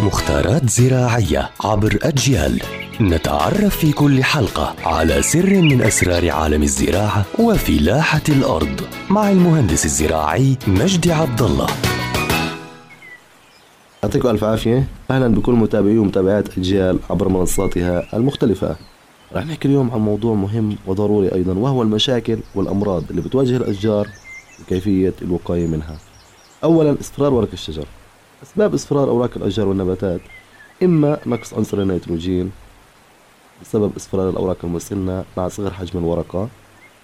مختارات زراعية عبر أجيال. نتعرف في كل حلقة على سر من أسرار عالم الزراعة وفلاحة الأرض مع المهندس الزراعي مجدي عبد الله. يعطيكم ألف عافية. أهلا بكل متابعي ومتابعات أجيال عبر منصاتها المختلفة. رح نحكي اليوم عن موضوع مهم وضروري أيضا وهو المشاكل والأمراض اللي بتواجه الأشجار وكيفية الوقاية منها. أولا اصفرار ورق الشجر. أسباب اصفرار أوراق الأشجار والنباتات إما نقص عنصر النيتروجين بسبب اصفرار الأوراق المسنة مع صغر حجم الورقة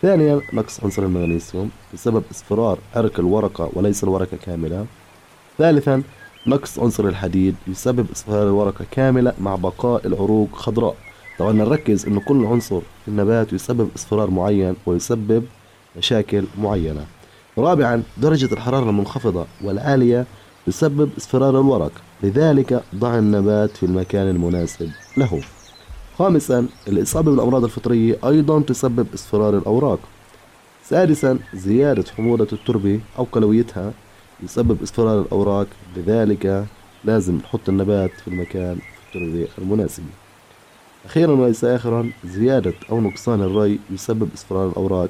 ثانيا نقص عنصر المغنيسيوم بسبب اصفرار عرق الورقة وليس الورقة كاملة ثالثا نقص عنصر الحديد يسبب اصفرار الورقة كاملة مع بقاء العروق خضراء. طبعا نركز إنه كل عنصر في النبات يسبب اصفرار معين ويسبب مشاكل معينة. رابعا درجة الحرارة المنخفضة والعالية تسبب اصفرار الورق. لذلك ضع النبات في المكان المناسب له. خامسا الإصابة بالأمراض الفطرية أيضا تسبب اصفرار الأوراق. سادسا زيادة حموضة التربة أو قلويتها يسبب اصفرار الأوراق. لذلك لازم نحط النبات في المكان في التربة المناسبة أخيرا وليس آخرا زيادة أو نقصان الري يسبب اصفرار الأوراق.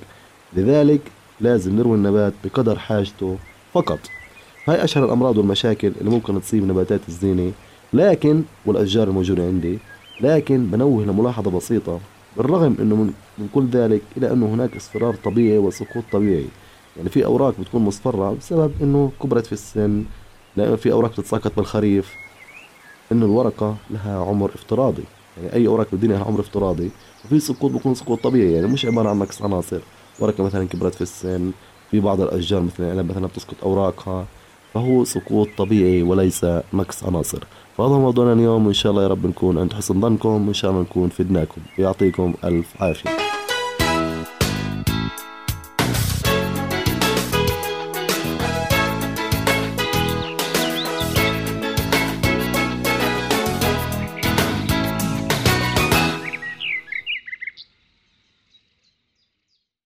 لذلك لازم نروي النبات بقدر حاجته فقط. هاي أشهر الأمراض والمشاكل اللي ممكن تصيب نباتات الزينة لكن والأشجار الموجودة عندي لكن بنوه لملاحظة بسيطة بالرغم إنه من, من كل ذلك إلى أنه هناك اصفرار طبيعي وسقوط طبيعي. يعني في أوراق بتكون مصفرة بسبب إنه كبرت في السن لأنه في أوراق بتتساقط بالخريف إنه الورقة لها عمر افتراضي. يعني أي أوراق بالدنيا لها عمر افتراضي وفي سقوط بيكون سقوط طبيعي. يعني مش عبارة عن نقص عناصر. ورقة مثلا كبرت في السن في بعض الأشجار مثل العنب مثلا بتسقط أوراقها. فهو سقوط طبيعي وليس نقص عناصر. فهذا موضوعنا اليوم. وإن شاء الله يا رب نكون عند حسن ظنكم. وإن شاء الله نكون فدناكم. يعطيكم ألف عافية.